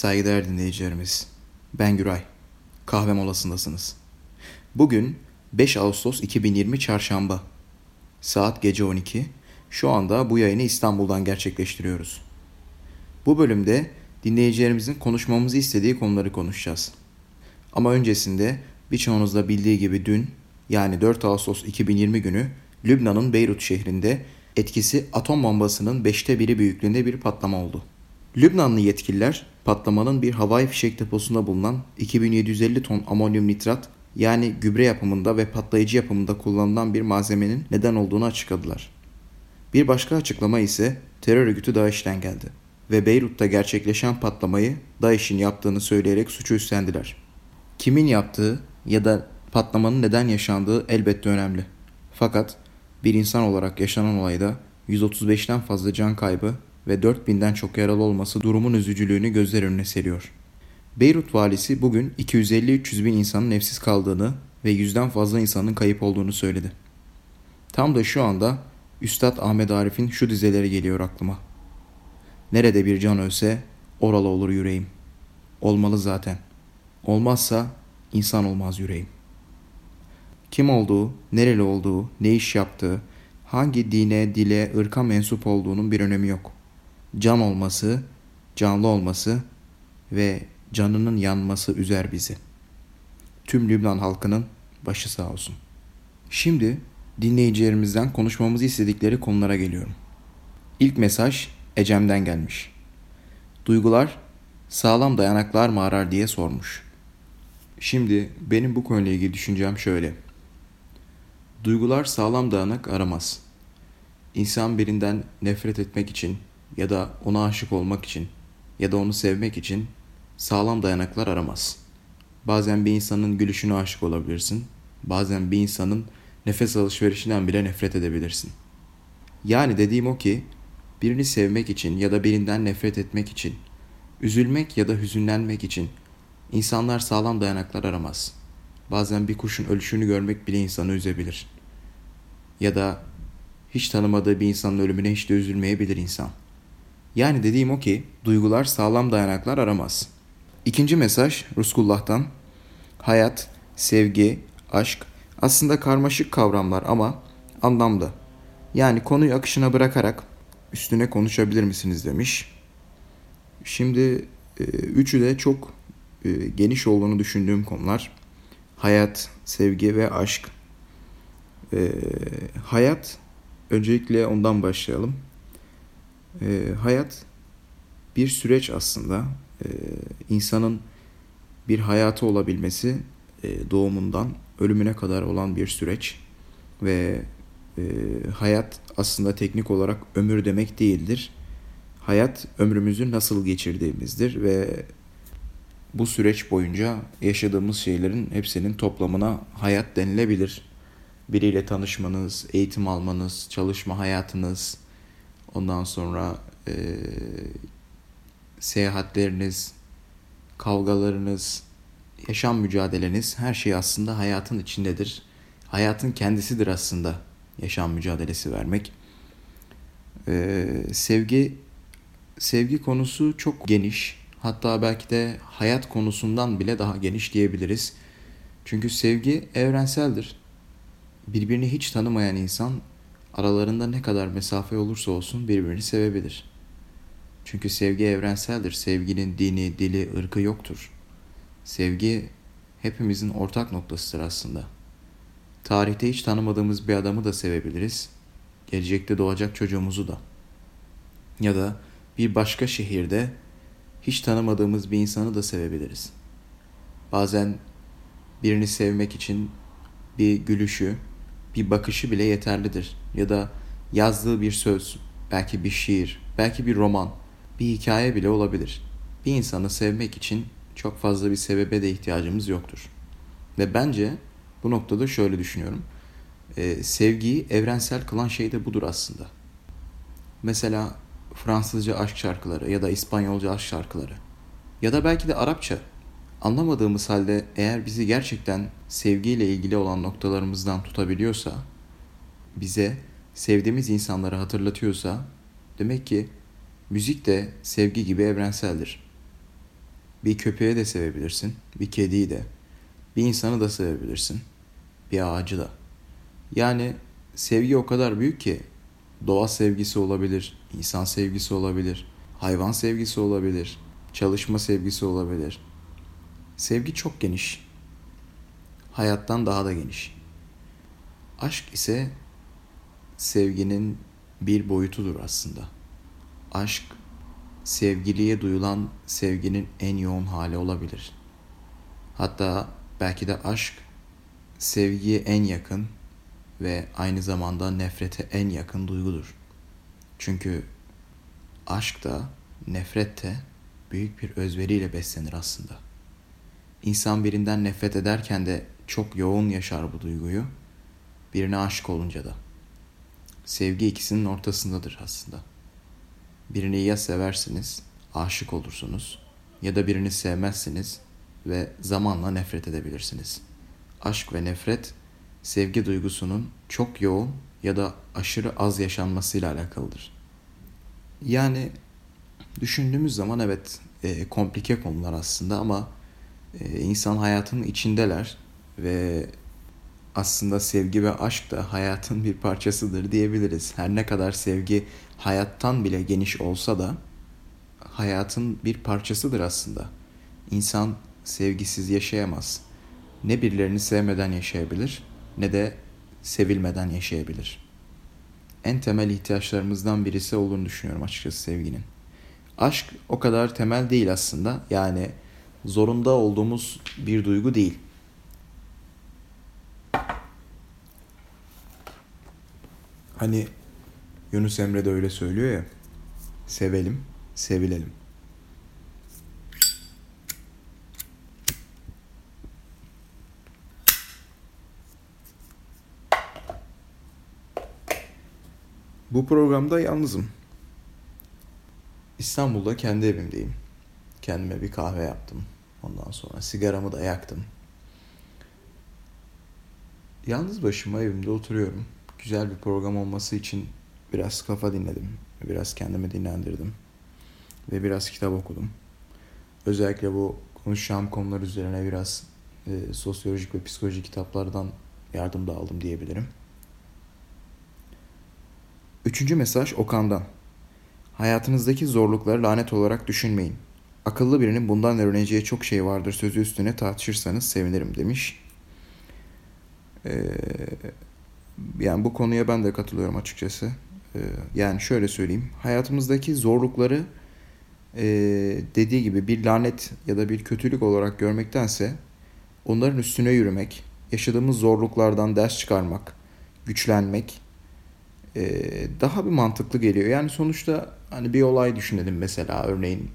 Saygıdeğer dinleyicilerimiz, ben Güray. Kahve molasındasınız. Bugün 5 Ağustos 2020 Çarşamba. Saat gece 12. Şu anda bu yayını İstanbul'dan gerçekleştiriyoruz. Bu bölümde dinleyicilerimizin konuşmamızı istediği konuları konuşacağız. Ama öncesinde birçoğunuz da bildiği gibi dün yani 4 Ağustos 2020 günü Lübnan'ın Beyrut şehrinde etkisi atom bombasının 5'te biri büyüklüğünde bir patlama oldu. Lübnanlı yetkililer patlamanın bir havai fişek deposunda bulunan 2750 ton amonyum nitrat yani gübre yapımında ve patlayıcı yapımında kullanılan bir malzemenin neden olduğunu açıkladılar. Bir başka açıklama ise terör örgütü DAEŞ'ten geldi ve Beyrut'ta gerçekleşen patlamayı DAEŞ'in yaptığını söyleyerek suçu üstlendiler. Kimin yaptığı ya da patlamanın neden yaşandığı elbette önemli. Fakat bir insan olarak yaşanan olayda 135'ten fazla can kaybı ve 4000'den çok yaralı olması durumun üzücülüğünü gözler önüne seriyor. Beyrut valisi bugün 250-300 bin insanın evsiz kaldığını ve yüzden fazla insanın kayıp olduğunu söyledi. Tam da şu anda Üstad Ahmet Arif'in şu dizeleri geliyor aklıma. Nerede bir can ölse oralı olur yüreğim. Olmalı zaten. Olmazsa insan olmaz yüreğim. Kim olduğu, nereli olduğu, ne iş yaptığı, hangi dine, dile, ırka mensup olduğunun bir önemi yok can olması, canlı olması ve canının yanması üzer bizi. Tüm Lübnan halkının başı sağ olsun. Şimdi dinleyicilerimizden konuşmamızı istedikleri konulara geliyorum. İlk mesaj Ecem'den gelmiş. Duygular sağlam dayanaklar mı arar diye sormuş. Şimdi benim bu konuyla ilgili düşüncem şöyle. Duygular sağlam dayanak aramaz. İnsan birinden nefret etmek için ya da ona aşık olmak için ya da onu sevmek için sağlam dayanaklar aramaz. Bazen bir insanın gülüşüne aşık olabilirsin. Bazen bir insanın nefes alışverişinden bile nefret edebilirsin. Yani dediğim o ki birini sevmek için ya da birinden nefret etmek için, üzülmek ya da hüzünlenmek için insanlar sağlam dayanaklar aramaz. Bazen bir kuşun ölüşünü görmek bile insanı üzebilir. Ya da hiç tanımadığı bir insanın ölümüne hiç de üzülmeyebilir insan. Yani dediğim o ki duygular sağlam dayanaklar aramaz. İkinci mesaj Ruskullah'tan. Hayat, sevgi, aşk aslında karmaşık kavramlar ama anlamda. Yani konuyu akışına bırakarak üstüne konuşabilir misiniz demiş. Şimdi e, üçü de çok e, geniş olduğunu düşündüğüm konular. Hayat, sevgi ve aşk. E, hayat, öncelikle ondan başlayalım. E, hayat bir süreç aslında. E, insanın bir hayatı olabilmesi e, doğumundan ölümüne kadar olan bir süreç ve e, hayat aslında teknik olarak ömür demek değildir. Hayat ömrümüzü nasıl geçirdiğimizdir ve bu süreç boyunca yaşadığımız şeylerin hepsinin toplamına hayat denilebilir. Biriyle tanışmanız, eğitim almanız, çalışma hayatınız, Ondan sonra e, seyahatleriniz, kavgalarınız, yaşam mücadeleniz her şey aslında hayatın içindedir. Hayatın kendisidir aslında yaşam mücadelesi vermek. Ee, sevgi sevgi konusu çok geniş. Hatta belki de hayat konusundan bile daha geniş diyebiliriz. Çünkü sevgi evrenseldir. Birbirini hiç tanımayan insan aralarında ne kadar mesafe olursa olsun birbirini sevebilir. Çünkü sevgi evrenseldir. Sevginin dini, dili, ırkı yoktur. Sevgi hepimizin ortak noktasıdır aslında. Tarihte hiç tanımadığımız bir adamı da sevebiliriz. Gelecekte doğacak çocuğumuzu da. Ya da bir başka şehirde hiç tanımadığımız bir insanı da sevebiliriz. Bazen birini sevmek için bir gülüşü, bir bakışı bile yeterlidir. Ya da yazdığı bir söz, belki bir şiir, belki bir roman, bir hikaye bile olabilir. Bir insanı sevmek için çok fazla bir sebebe de ihtiyacımız yoktur. Ve bence bu noktada şöyle düşünüyorum. Ee, sevgiyi evrensel kılan şey de budur aslında. Mesela Fransızca aşk şarkıları ya da İspanyolca aşk şarkıları ya da belki de Arapça anlamadığımız halde eğer bizi gerçekten sevgiyle ilgili olan noktalarımızdan tutabiliyorsa, bize sevdiğimiz insanları hatırlatıyorsa demek ki müzik de sevgi gibi evrenseldir. Bir köpeği de sevebilirsin, bir kediyi de, bir insanı da sevebilirsin, bir ağacı da. Yani sevgi o kadar büyük ki doğa sevgisi olabilir, insan sevgisi olabilir, hayvan sevgisi olabilir, çalışma sevgisi olabilir. Sevgi çok geniş. Hayattan daha da geniş. Aşk ise sevginin bir boyutudur aslında. Aşk sevgiliye duyulan sevginin en yoğun hali olabilir. Hatta belki de aşk sevgiye en yakın ve aynı zamanda nefrete en yakın duygudur. Çünkü aşk da nefret de büyük bir özveriyle beslenir aslında. İnsan birinden nefret ederken de çok yoğun yaşar bu duyguyu. Birine aşık olunca da. Sevgi ikisinin ortasındadır aslında. Birini ya seversiniz, aşık olursunuz ya da birini sevmezsiniz ve zamanla nefret edebilirsiniz. Aşk ve nefret sevgi duygusunun çok yoğun ya da aşırı az yaşanmasıyla alakalıdır. Yani düşündüğümüz zaman evet e, komplike konular aslında ama insan hayatının içindeler ve aslında sevgi ve aşk da hayatın bir parçasıdır diyebiliriz. Her ne kadar sevgi hayattan bile geniş olsa da hayatın bir parçasıdır aslında. İnsan sevgisiz yaşayamaz. Ne birilerini sevmeden yaşayabilir ne de sevilmeden yaşayabilir. En temel ihtiyaçlarımızdan birisi olduğunu düşünüyorum açıkçası sevginin. Aşk o kadar temel değil aslında. Yani zorunda olduğumuz bir duygu değil. Hani Yunus Emre de öyle söylüyor ya. Sevelim, sevilelim. Bu programda yalnızım. İstanbul'da kendi evimdeyim. Kendime bir kahve yaptım. Ondan sonra sigaramı da yaktım. Yalnız başıma evimde oturuyorum. Güzel bir program olması için biraz kafa dinledim. Biraz kendimi dinlendirdim. Ve biraz kitap okudum. Özellikle bu konuşacağım konular üzerine biraz e, sosyolojik ve psikolojik kitaplardan yardım da aldım diyebilirim. Üçüncü mesaj Okan'dan. Hayatınızdaki zorlukları lanet olarak düşünmeyin. Akıllı birinin bundan öğreneceği çok şey vardır sözü üstüne tartışırsanız sevinirim demiş. Ee, yani bu konuya ben de katılıyorum açıkçası. Ee, yani şöyle söyleyeyim. Hayatımızdaki zorlukları e, dediği gibi bir lanet ya da bir kötülük olarak görmektense onların üstüne yürümek, yaşadığımız zorluklardan ders çıkarmak, güçlenmek e, daha bir mantıklı geliyor. Yani sonuçta hani bir olay düşünelim mesela örneğin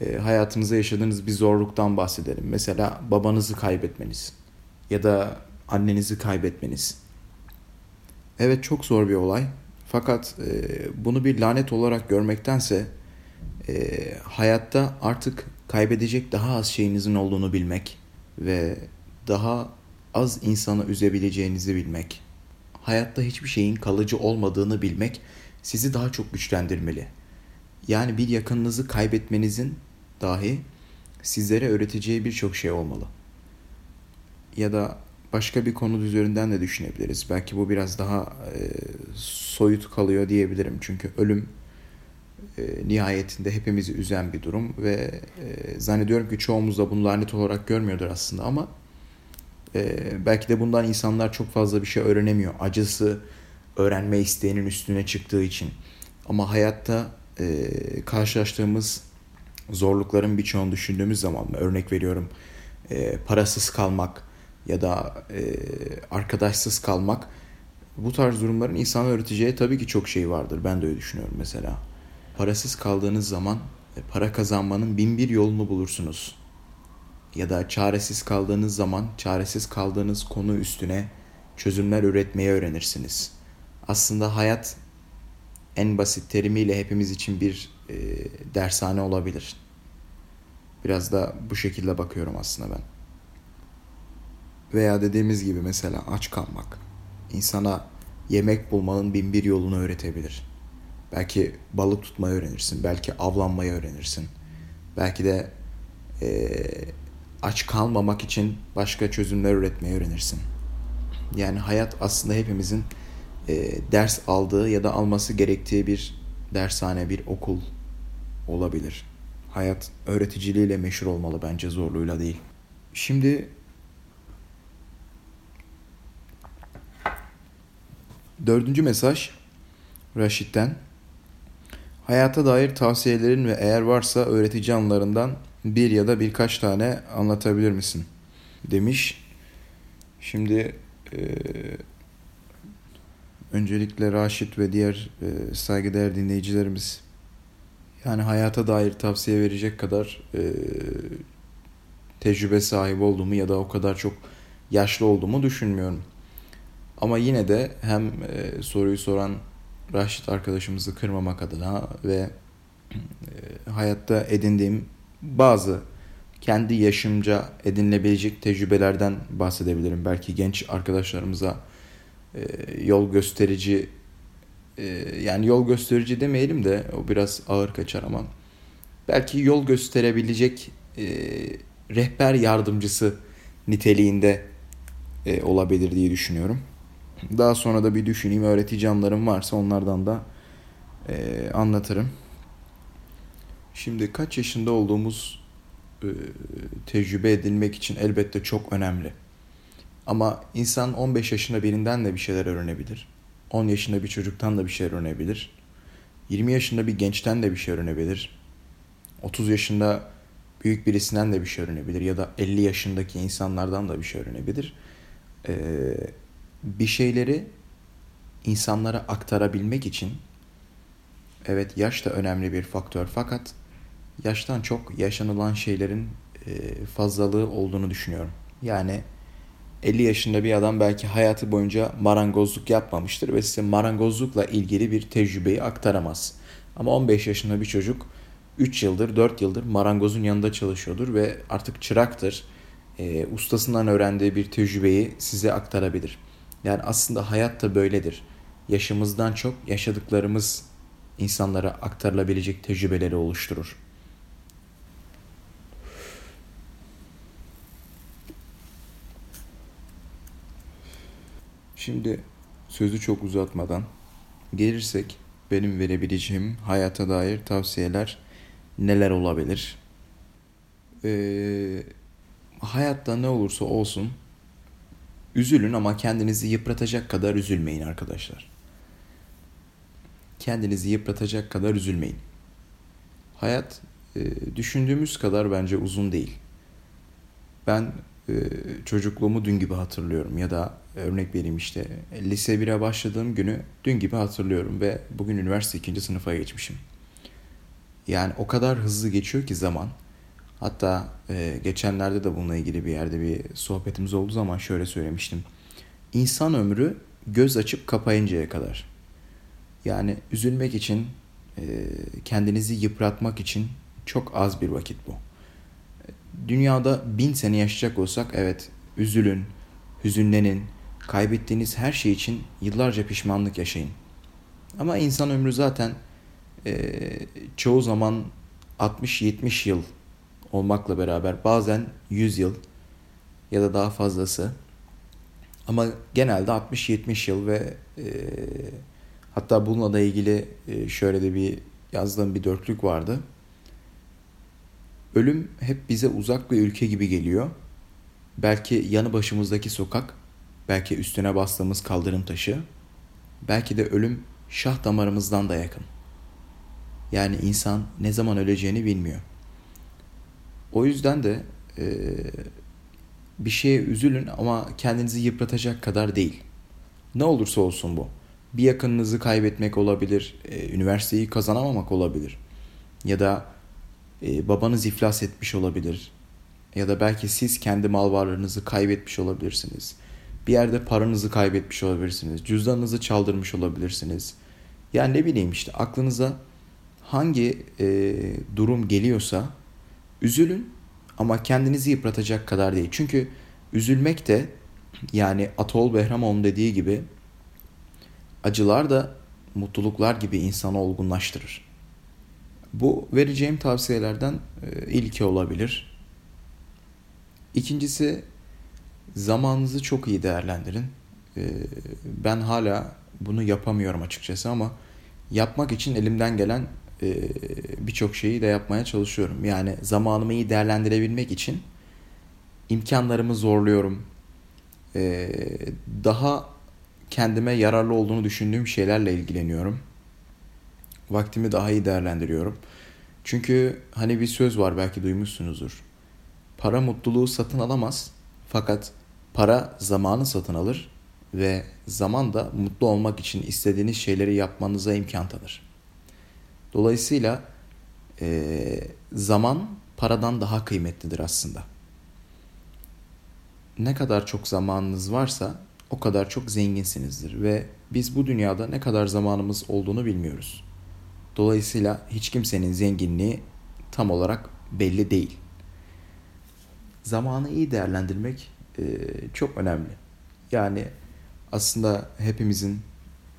e, hayatınızda yaşadığınız bir zorluktan bahsedelim. Mesela babanızı kaybetmeniz ya da annenizi kaybetmeniz. Evet çok zor bir olay. Fakat e, bunu bir lanet olarak görmektense e, hayatta artık kaybedecek daha az şeyinizin olduğunu bilmek ve daha az insanı üzebileceğinizi bilmek hayatta hiçbir şeyin kalıcı olmadığını bilmek sizi daha çok güçlendirmeli. Yani bir yakınınızı kaybetmenizin dahi sizlere öğreteceği birçok şey olmalı. Ya da başka bir konu üzerinden de düşünebiliriz. Belki bu biraz daha e, soyut kalıyor diyebilirim. Çünkü ölüm e, nihayetinde hepimizi üzen bir durum ve e, zannediyorum ki çoğumuz da bunu lanet olarak görmüyordur aslında ama e, belki de bundan insanlar çok fazla bir şey öğrenemiyor. Acısı öğrenme isteğinin üstüne çıktığı için. Ama hayatta e, karşılaştığımız zorlukların birçoğunu düşündüğümüz zaman örnek veriyorum e, parasız kalmak ya da e, arkadaşsız kalmak bu tarz durumların insana öğreteceği tabii ki çok şey vardır. Ben de öyle düşünüyorum mesela. Parasız kaldığınız zaman e, para kazanmanın bin bir yolunu bulursunuz ya da çaresiz kaldığınız zaman çaresiz kaldığınız konu üstüne çözümler üretmeyi öğrenirsiniz. Aslında hayat en basit terimiyle hepimiz için bir e, dershane olabilir. Biraz da bu şekilde bakıyorum aslında ben. Veya dediğimiz gibi mesela aç kalmak. insana yemek bulmanın bin bir yolunu öğretebilir. Belki balık tutmayı öğrenirsin, belki avlanmayı öğrenirsin. Belki de e, aç kalmamak için başka çözümler üretmeyi öğrenirsin. Yani hayat aslında hepimizin e, ders aldığı ya da alması gerektiği bir dershane, bir okul olabilir. Hayat öğreticiliğiyle meşhur olmalı bence zorluğuyla değil. Şimdi dördüncü mesaj Raşit'ten. Hayata dair tavsiyelerin ve eğer varsa öğretici anlarından bir ya da birkaç tane anlatabilir misin? Demiş. Şimdi e, öncelikle Raşit ve diğer e, saygıdeğer dinleyicilerimiz yani hayata dair tavsiye verecek kadar e, tecrübe sahibi olduğumu ya da o kadar çok yaşlı olduğumu düşünmüyorum. Ama yine de hem e, soruyu soran Raşit arkadaşımızı kırmamak adına ve e, hayatta edindiğim bazı kendi yaşımca edinilebilecek tecrübelerden bahsedebilirim. Belki genç arkadaşlarımıza e, yol gösterici yani yol gösterici demeyelim de o biraz ağır kaçar ama belki yol gösterebilecek e, rehber yardımcısı niteliğinde e, olabilir diye düşünüyorum. Daha sonra da bir düşüneyim öğretici anlarım varsa onlardan da e, anlatırım. Şimdi kaç yaşında olduğumuz e, tecrübe edilmek için elbette çok önemli. Ama insan 15 yaşında birinden de bir şeyler öğrenebilir. 10 yaşında bir çocuktan da bir şeyler öğrenebilir. 20 yaşında bir gençten de bir şey öğrenebilir. 30 yaşında büyük birisinden de bir şey öğrenebilir ya da 50 yaşındaki insanlardan da bir şey öğrenebilir. Ee, bir şeyleri insanlara aktarabilmek için evet yaş da önemli bir faktör fakat yaştan çok yaşanılan şeylerin e, fazlalığı olduğunu düşünüyorum. Yani 50 yaşında bir adam belki hayatı boyunca marangozluk yapmamıştır ve size marangozlukla ilgili bir tecrübeyi aktaramaz. Ama 15 yaşında bir çocuk 3 yıldır 4 yıldır marangozun yanında çalışıyordur ve artık çıraktır. E, ustasından öğrendiği bir tecrübeyi size aktarabilir. Yani aslında hayat da böyledir. Yaşımızdan çok yaşadıklarımız insanlara aktarılabilecek tecrübeleri oluşturur. Şimdi sözü çok uzatmadan gelirsek benim verebileceğim hayata dair tavsiyeler neler olabilir? Ee, hayatta ne olursa olsun üzülün ama kendinizi yıpratacak kadar üzülmeyin arkadaşlar. Kendinizi yıpratacak kadar üzülmeyin. Hayat e, düşündüğümüz kadar bence uzun değil. Ben çocukluğumu dün gibi hatırlıyorum ya da örnek vereyim işte lise 1'e başladığım günü dün gibi hatırlıyorum ve bugün üniversite 2. sınıfa geçmişim. Yani o kadar hızlı geçiyor ki zaman. Hatta e, geçenlerde de bununla ilgili bir yerde bir sohbetimiz olduğu zaman şöyle söylemiştim. İnsan ömrü göz açıp kapayıncaya kadar. Yani üzülmek için, e, kendinizi yıpratmak için çok az bir vakit bu. Dünyada bin sene yaşayacak olsak evet üzülün, hüzünlenin, kaybettiğiniz her şey için yıllarca pişmanlık yaşayın. Ama insan ömrü zaten e, çoğu zaman 60-70 yıl olmakla beraber bazen 100 yıl ya da daha fazlası ama genelde 60-70 yıl ve e, hatta bununla da ilgili e, şöyle de bir yazdığım bir dörtlük vardı. Ölüm hep bize uzak bir ülke gibi geliyor. Belki yanı başımızdaki sokak, belki üstüne bastığımız kaldırım taşı, belki de ölüm şah damarımızdan da yakın. Yani insan ne zaman öleceğini bilmiyor. O yüzden de e, bir şeye üzülün ama kendinizi yıpratacak kadar değil. Ne olursa olsun bu. Bir yakınınızı kaybetmek olabilir, e, üniversiteyi kazanamamak olabilir. Ya da e, babanız iflas etmiş olabilir. Ya da belki siz kendi mal varlığınızı kaybetmiş olabilirsiniz. Bir yerde paranızı kaybetmiş olabilirsiniz. Cüzdanınızı çaldırmış olabilirsiniz. Yani ne bileyim işte aklınıza hangi e, durum geliyorsa üzülün ama kendinizi yıpratacak kadar değil. Çünkü üzülmek de yani Atol Behramoğlu'nun dediği gibi acılar da mutluluklar gibi insanı olgunlaştırır. Bu vereceğim tavsiyelerden e, ilki olabilir. İkincisi zamanınızı çok iyi değerlendirin. Ee, ben hala bunu yapamıyorum açıkçası ama yapmak için elimden gelen e, birçok şeyi de yapmaya çalışıyorum. Yani zamanımı iyi değerlendirebilmek için imkanlarımı zorluyorum. Daha kendime yararlı olduğunu düşündüğüm şeylerle ilgileniyorum. Vaktimi daha iyi değerlendiriyorum. Çünkü hani bir söz var belki duymuşsunuzdur. Para mutluluğu satın alamaz fakat para zamanı satın alır ve zaman da mutlu olmak için istediğiniz şeyleri yapmanıza imkan tanır. Dolayısıyla e, zaman paradan daha kıymetlidir aslında. Ne kadar çok zamanınız varsa o kadar çok zenginsinizdir ve biz bu dünyada ne kadar zamanımız olduğunu bilmiyoruz. Dolayısıyla hiç kimsenin zenginliği tam olarak belli değil. Zamanı iyi değerlendirmek e, çok önemli. Yani aslında hepimizin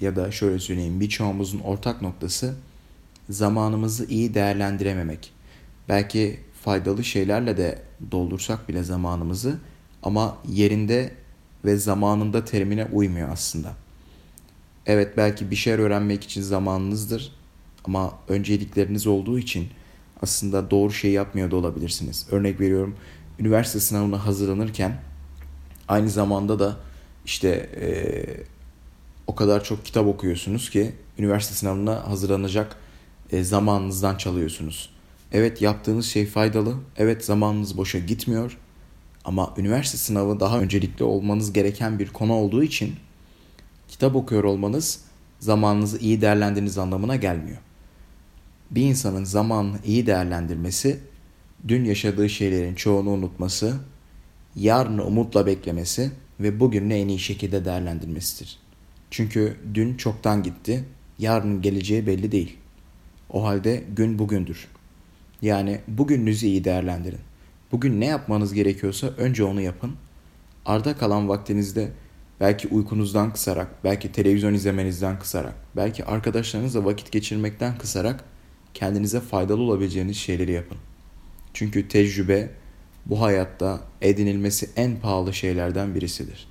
ya da şöyle söyleyeyim birçoğumuzun ortak noktası zamanımızı iyi değerlendirememek. Belki faydalı şeylerle de doldursak bile zamanımızı ama yerinde ve zamanında terimine uymuyor aslında. Evet belki bir şeyler öğrenmek için zamanınızdır ama öncelikleriniz olduğu için aslında doğru şey yapmıyor da olabilirsiniz. Örnek veriyorum üniversite sınavına hazırlanırken aynı zamanda da işte e, o kadar çok kitap okuyorsunuz ki üniversite sınavına hazırlanacak e, zamanınızdan çalıyorsunuz. Evet yaptığınız şey faydalı. Evet zamanınız boşa gitmiyor. Ama üniversite sınavı daha öncelikli olmanız gereken bir konu olduğu için kitap okuyor olmanız zamanınızı iyi değerlendirdiğiniz anlamına gelmiyor. Bir insanın zamanını iyi değerlendirmesi, dün yaşadığı şeylerin çoğunu unutması, yarını umutla beklemesi ve bugününü en iyi şekilde değerlendirmesidir. Çünkü dün çoktan gitti, yarının geleceği belli değil. O halde gün bugündür. Yani bugününüzü iyi değerlendirin. Bugün ne yapmanız gerekiyorsa önce onu yapın. Arda kalan vaktinizde belki uykunuzdan kısarak, belki televizyon izlemenizden kısarak, belki arkadaşlarınızla vakit geçirmekten kısarak kendinize faydalı olabileceğiniz şeyleri yapın. Çünkü tecrübe bu hayatta edinilmesi en pahalı şeylerden birisidir.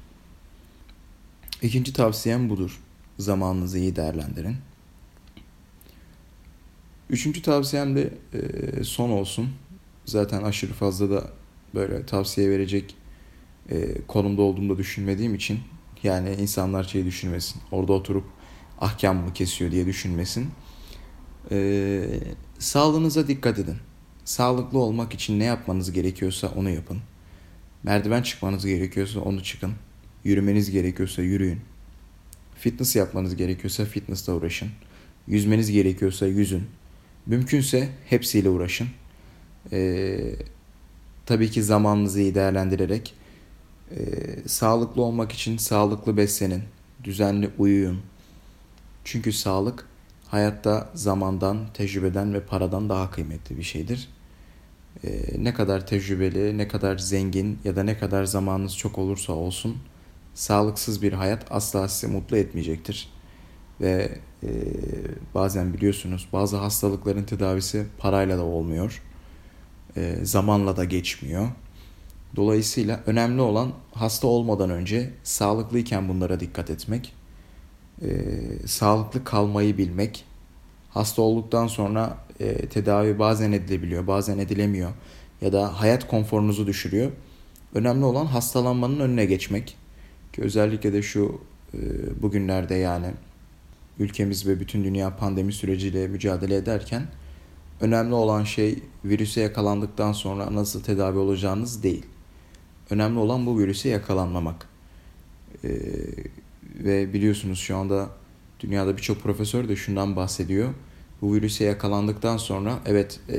İkinci tavsiyem budur. Zamanınızı iyi değerlendirin. Üçüncü tavsiyem de e, son olsun. Zaten aşırı fazla da böyle tavsiye verecek e, konumda olduğumu da düşünmediğim için yani insanlar şey düşünmesin. Orada oturup ahkam mı kesiyor diye düşünmesin. E, sağlığınıza dikkat edin. Sağlıklı olmak için ne yapmanız gerekiyorsa onu yapın. Merdiven çıkmanız gerekiyorsa onu çıkın. Yürümeniz gerekiyorsa yürüyün. Fitness yapmanız gerekiyorsa fitnessle uğraşın. Yüzmeniz gerekiyorsa yüzün. Mümkünse hepsiyle uğraşın. Ee, tabii ki zamanınızı iyi değerlendirerek e, sağlıklı olmak için sağlıklı beslenin, düzenli uyuyun. Çünkü sağlık hayatta zamandan, tecrübeden ve paradan daha kıymetli bir şeydir. Ee, ne kadar tecrübeli, ne kadar zengin ya da ne kadar zamanınız çok olursa olsun sağlıksız bir hayat asla sizi mutlu etmeyecektir. Ve e, bazen biliyorsunuz bazı hastalıkların tedavisi parayla da olmuyor. E, zamanla da geçmiyor. Dolayısıyla önemli olan hasta olmadan önce sağlıklıyken bunlara dikkat etmek. E, sağlıklı kalmayı bilmek. Hasta olduktan sonra e, tedavi bazen edilebiliyor, bazen edilemiyor. Ya da hayat konforunuzu düşürüyor. Önemli olan hastalanmanın önüne geçmek. Ki özellikle de şu e, bugünlerde yani ülkemiz ve bütün dünya pandemi süreciyle mücadele ederken önemli olan şey virüse yakalandıktan sonra nasıl tedavi olacağınız değil. Önemli olan bu virüse yakalanmamak. Ee, ve biliyorsunuz şu anda dünyada birçok profesör de şundan bahsediyor. Bu virüse yakalandıktan sonra evet e,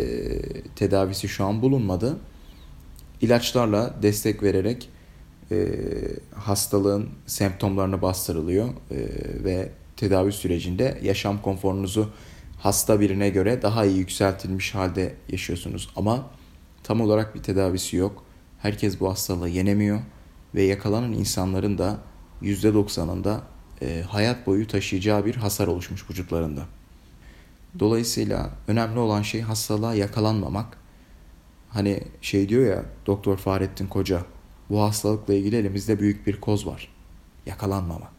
tedavisi şu an bulunmadı. İlaçlarla destek vererek e, hastalığın semptomlarını bastırılıyor e, ve tedavi sürecinde yaşam konforunuzu hasta birine göre daha iyi yükseltilmiş halde yaşıyorsunuz. Ama tam olarak bir tedavisi yok. Herkes bu hastalığı yenemiyor ve yakalanan insanların da %90'ında e, hayat boyu taşıyacağı bir hasar oluşmuş vücutlarında. Dolayısıyla önemli olan şey hastalığa yakalanmamak. Hani şey diyor ya Doktor Fahrettin Koca. Bu hastalıkla ilgili elimizde büyük bir koz var. Yakalanmamak.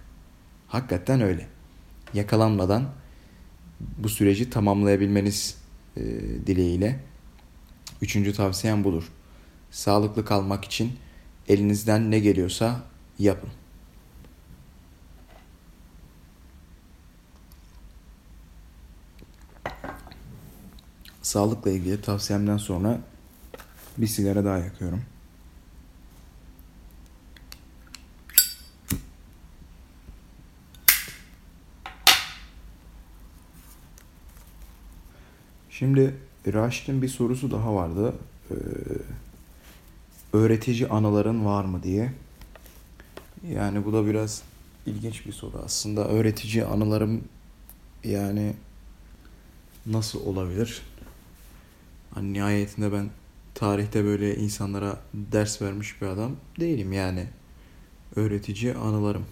Hakikaten öyle. Yakalanmadan bu süreci tamamlayabilmeniz e, dileğiyle. Üçüncü tavsiyem budur. Sağlıklı kalmak için elinizden ne geliyorsa yapın. Sağlıkla ilgili tavsiyemden sonra bir sigara daha yakıyorum. Şimdi Raşit'in bir sorusu daha vardı. Ee, öğretici anıların var mı diye. Yani bu da biraz ilginç bir soru aslında. Öğretici anılarım yani nasıl olabilir? Hani nihayetinde ben tarihte böyle insanlara ders vermiş bir adam değilim yani. Öğretici anılarım.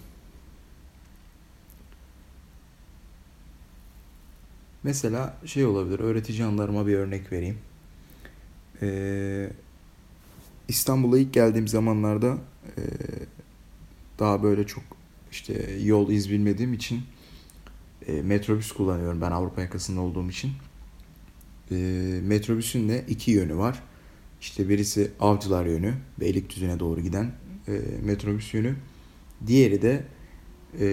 Mesela şey olabilir, öğretici anılarıma bir örnek vereyim. Ee, İstanbul'a ilk geldiğim zamanlarda e, daha böyle çok işte yol iz bilmediğim için e, metrobüs kullanıyorum ben Avrupa yakasında olduğum için. E, metrobüsün de iki yönü var. İşte birisi Avcılar yönü, Beylikdüzü'ne doğru giden e, metrobüs yönü. Diğeri de e,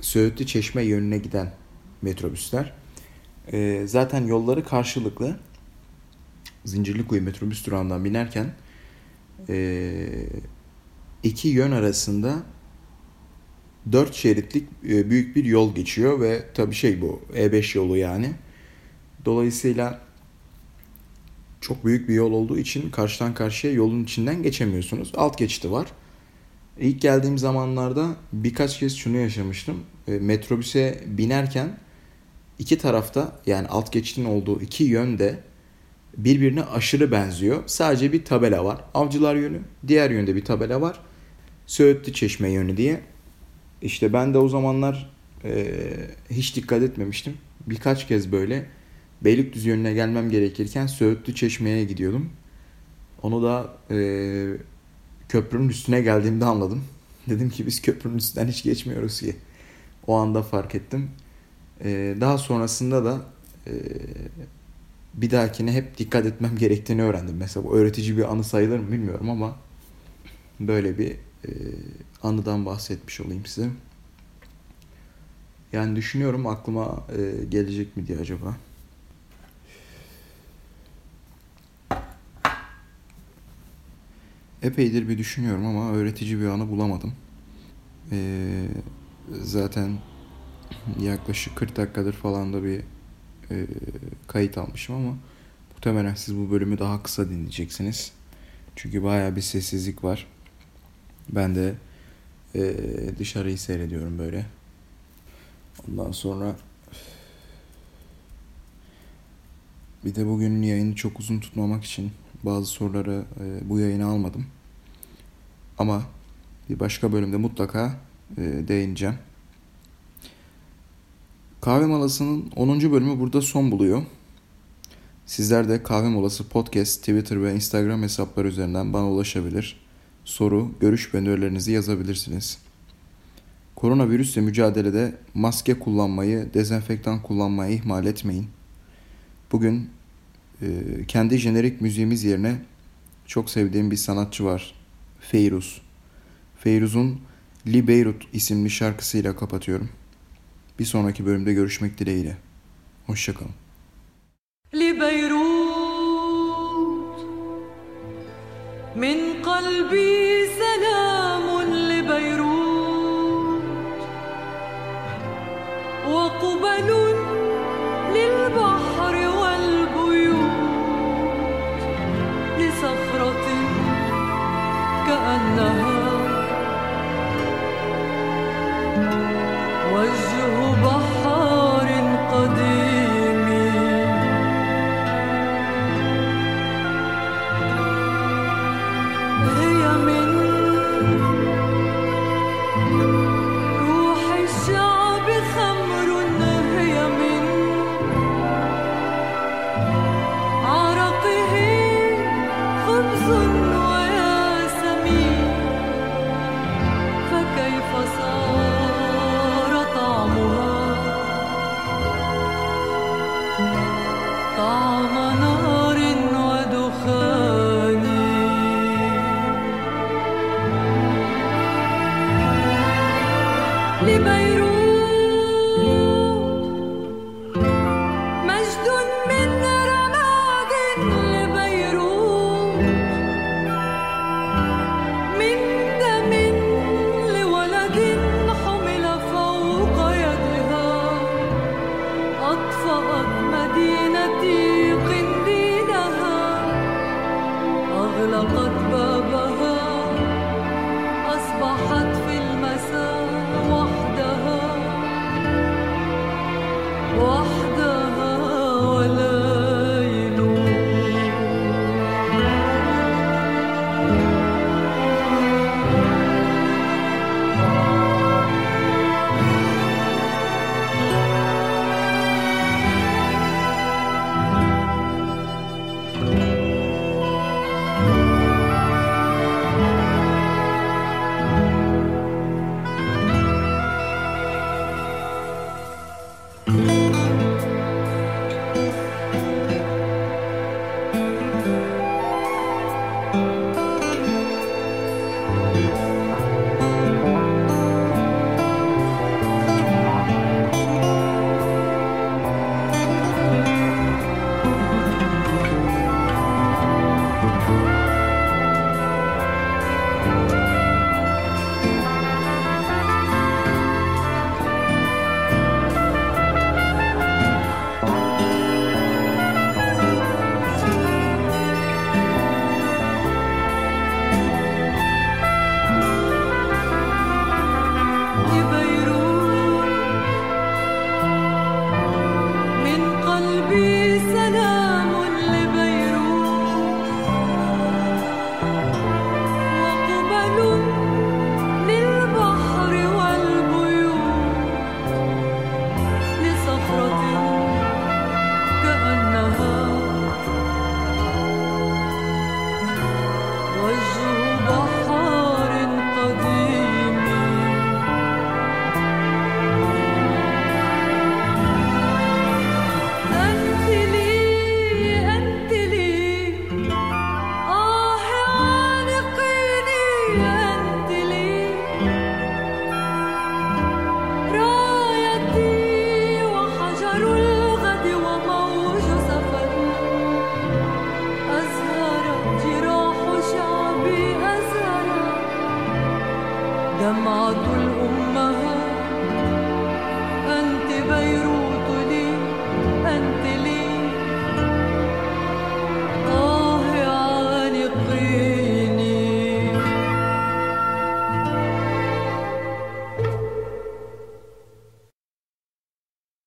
Söğütlü Çeşme yönüne giden metrobüsler. E, zaten yolları karşılıklı. Zincirlikuyu metrobüs durağından binerken e, iki yön arasında dört şeritlik e, büyük bir yol geçiyor ve tabi şey bu E5 yolu yani. Dolayısıyla çok büyük bir yol olduğu için karşıdan karşıya yolun içinden geçemiyorsunuz. Alt geçiti var. İlk geldiğim zamanlarda birkaç kez şunu yaşamıştım. E, metrobüse binerken iki tarafta yani alt geçitin olduğu iki yönde birbirine aşırı benziyor. Sadece bir tabela var. Avcılar yönü, diğer yönde bir tabela var. Söğütlü Çeşme yönü diye. İşte ben de o zamanlar e, hiç dikkat etmemiştim. Birkaç kez böyle Beylikdüzü yönüne gelmem gerekirken Söğütlü Çeşme'ye gidiyordum. Onu da e, köprünün üstüne geldiğimde anladım. Dedim ki biz köprünün üstünden hiç geçmiyoruz ki. O anda fark ettim. E, daha sonrasında da e, bir dahakine hep dikkat etmem gerektiğini öğrendim. Mesela bu öğretici bir anı sayılır mı bilmiyorum ama böyle bir e, anıdan bahsetmiş olayım size. Yani düşünüyorum aklıma e, gelecek mi diye acaba. Epeydir bir düşünüyorum ama öğretici bir anı bulamadım. Ee, zaten yaklaşık 40 dakikadır falan da bir e, kayıt almışım ama muhtemelen siz bu bölümü daha kısa dinleyeceksiniz. Çünkü baya bir sessizlik var. Ben de e, dışarıyı seyrediyorum böyle. Ondan sonra bir de bugün yayını çok uzun tutmamak için bazı soruları e, bu yayına almadım. Ama bir başka bölümde mutlaka e, değineceğim. Kahve Molası'nın 10. bölümü burada son buluyor. Sizler de Kahve Molası Podcast, Twitter ve Instagram hesapları üzerinden bana ulaşabilir. Soru, görüş ve önerilerinizi yazabilirsiniz. Koronavirüsle mücadelede maske kullanmayı, dezenfektan kullanmayı ihmal etmeyin. Bugün kendi jenerik müziğimiz yerine çok sevdiğim bir sanatçı var. Feyruz. Feyruz'un Li Beyrut isimli şarkısıyla kapatıyorum. Bir sonraki bölümde görüşmek dileğiyle. Hoşçakalın. Li Beyrut min kalbi selamun No.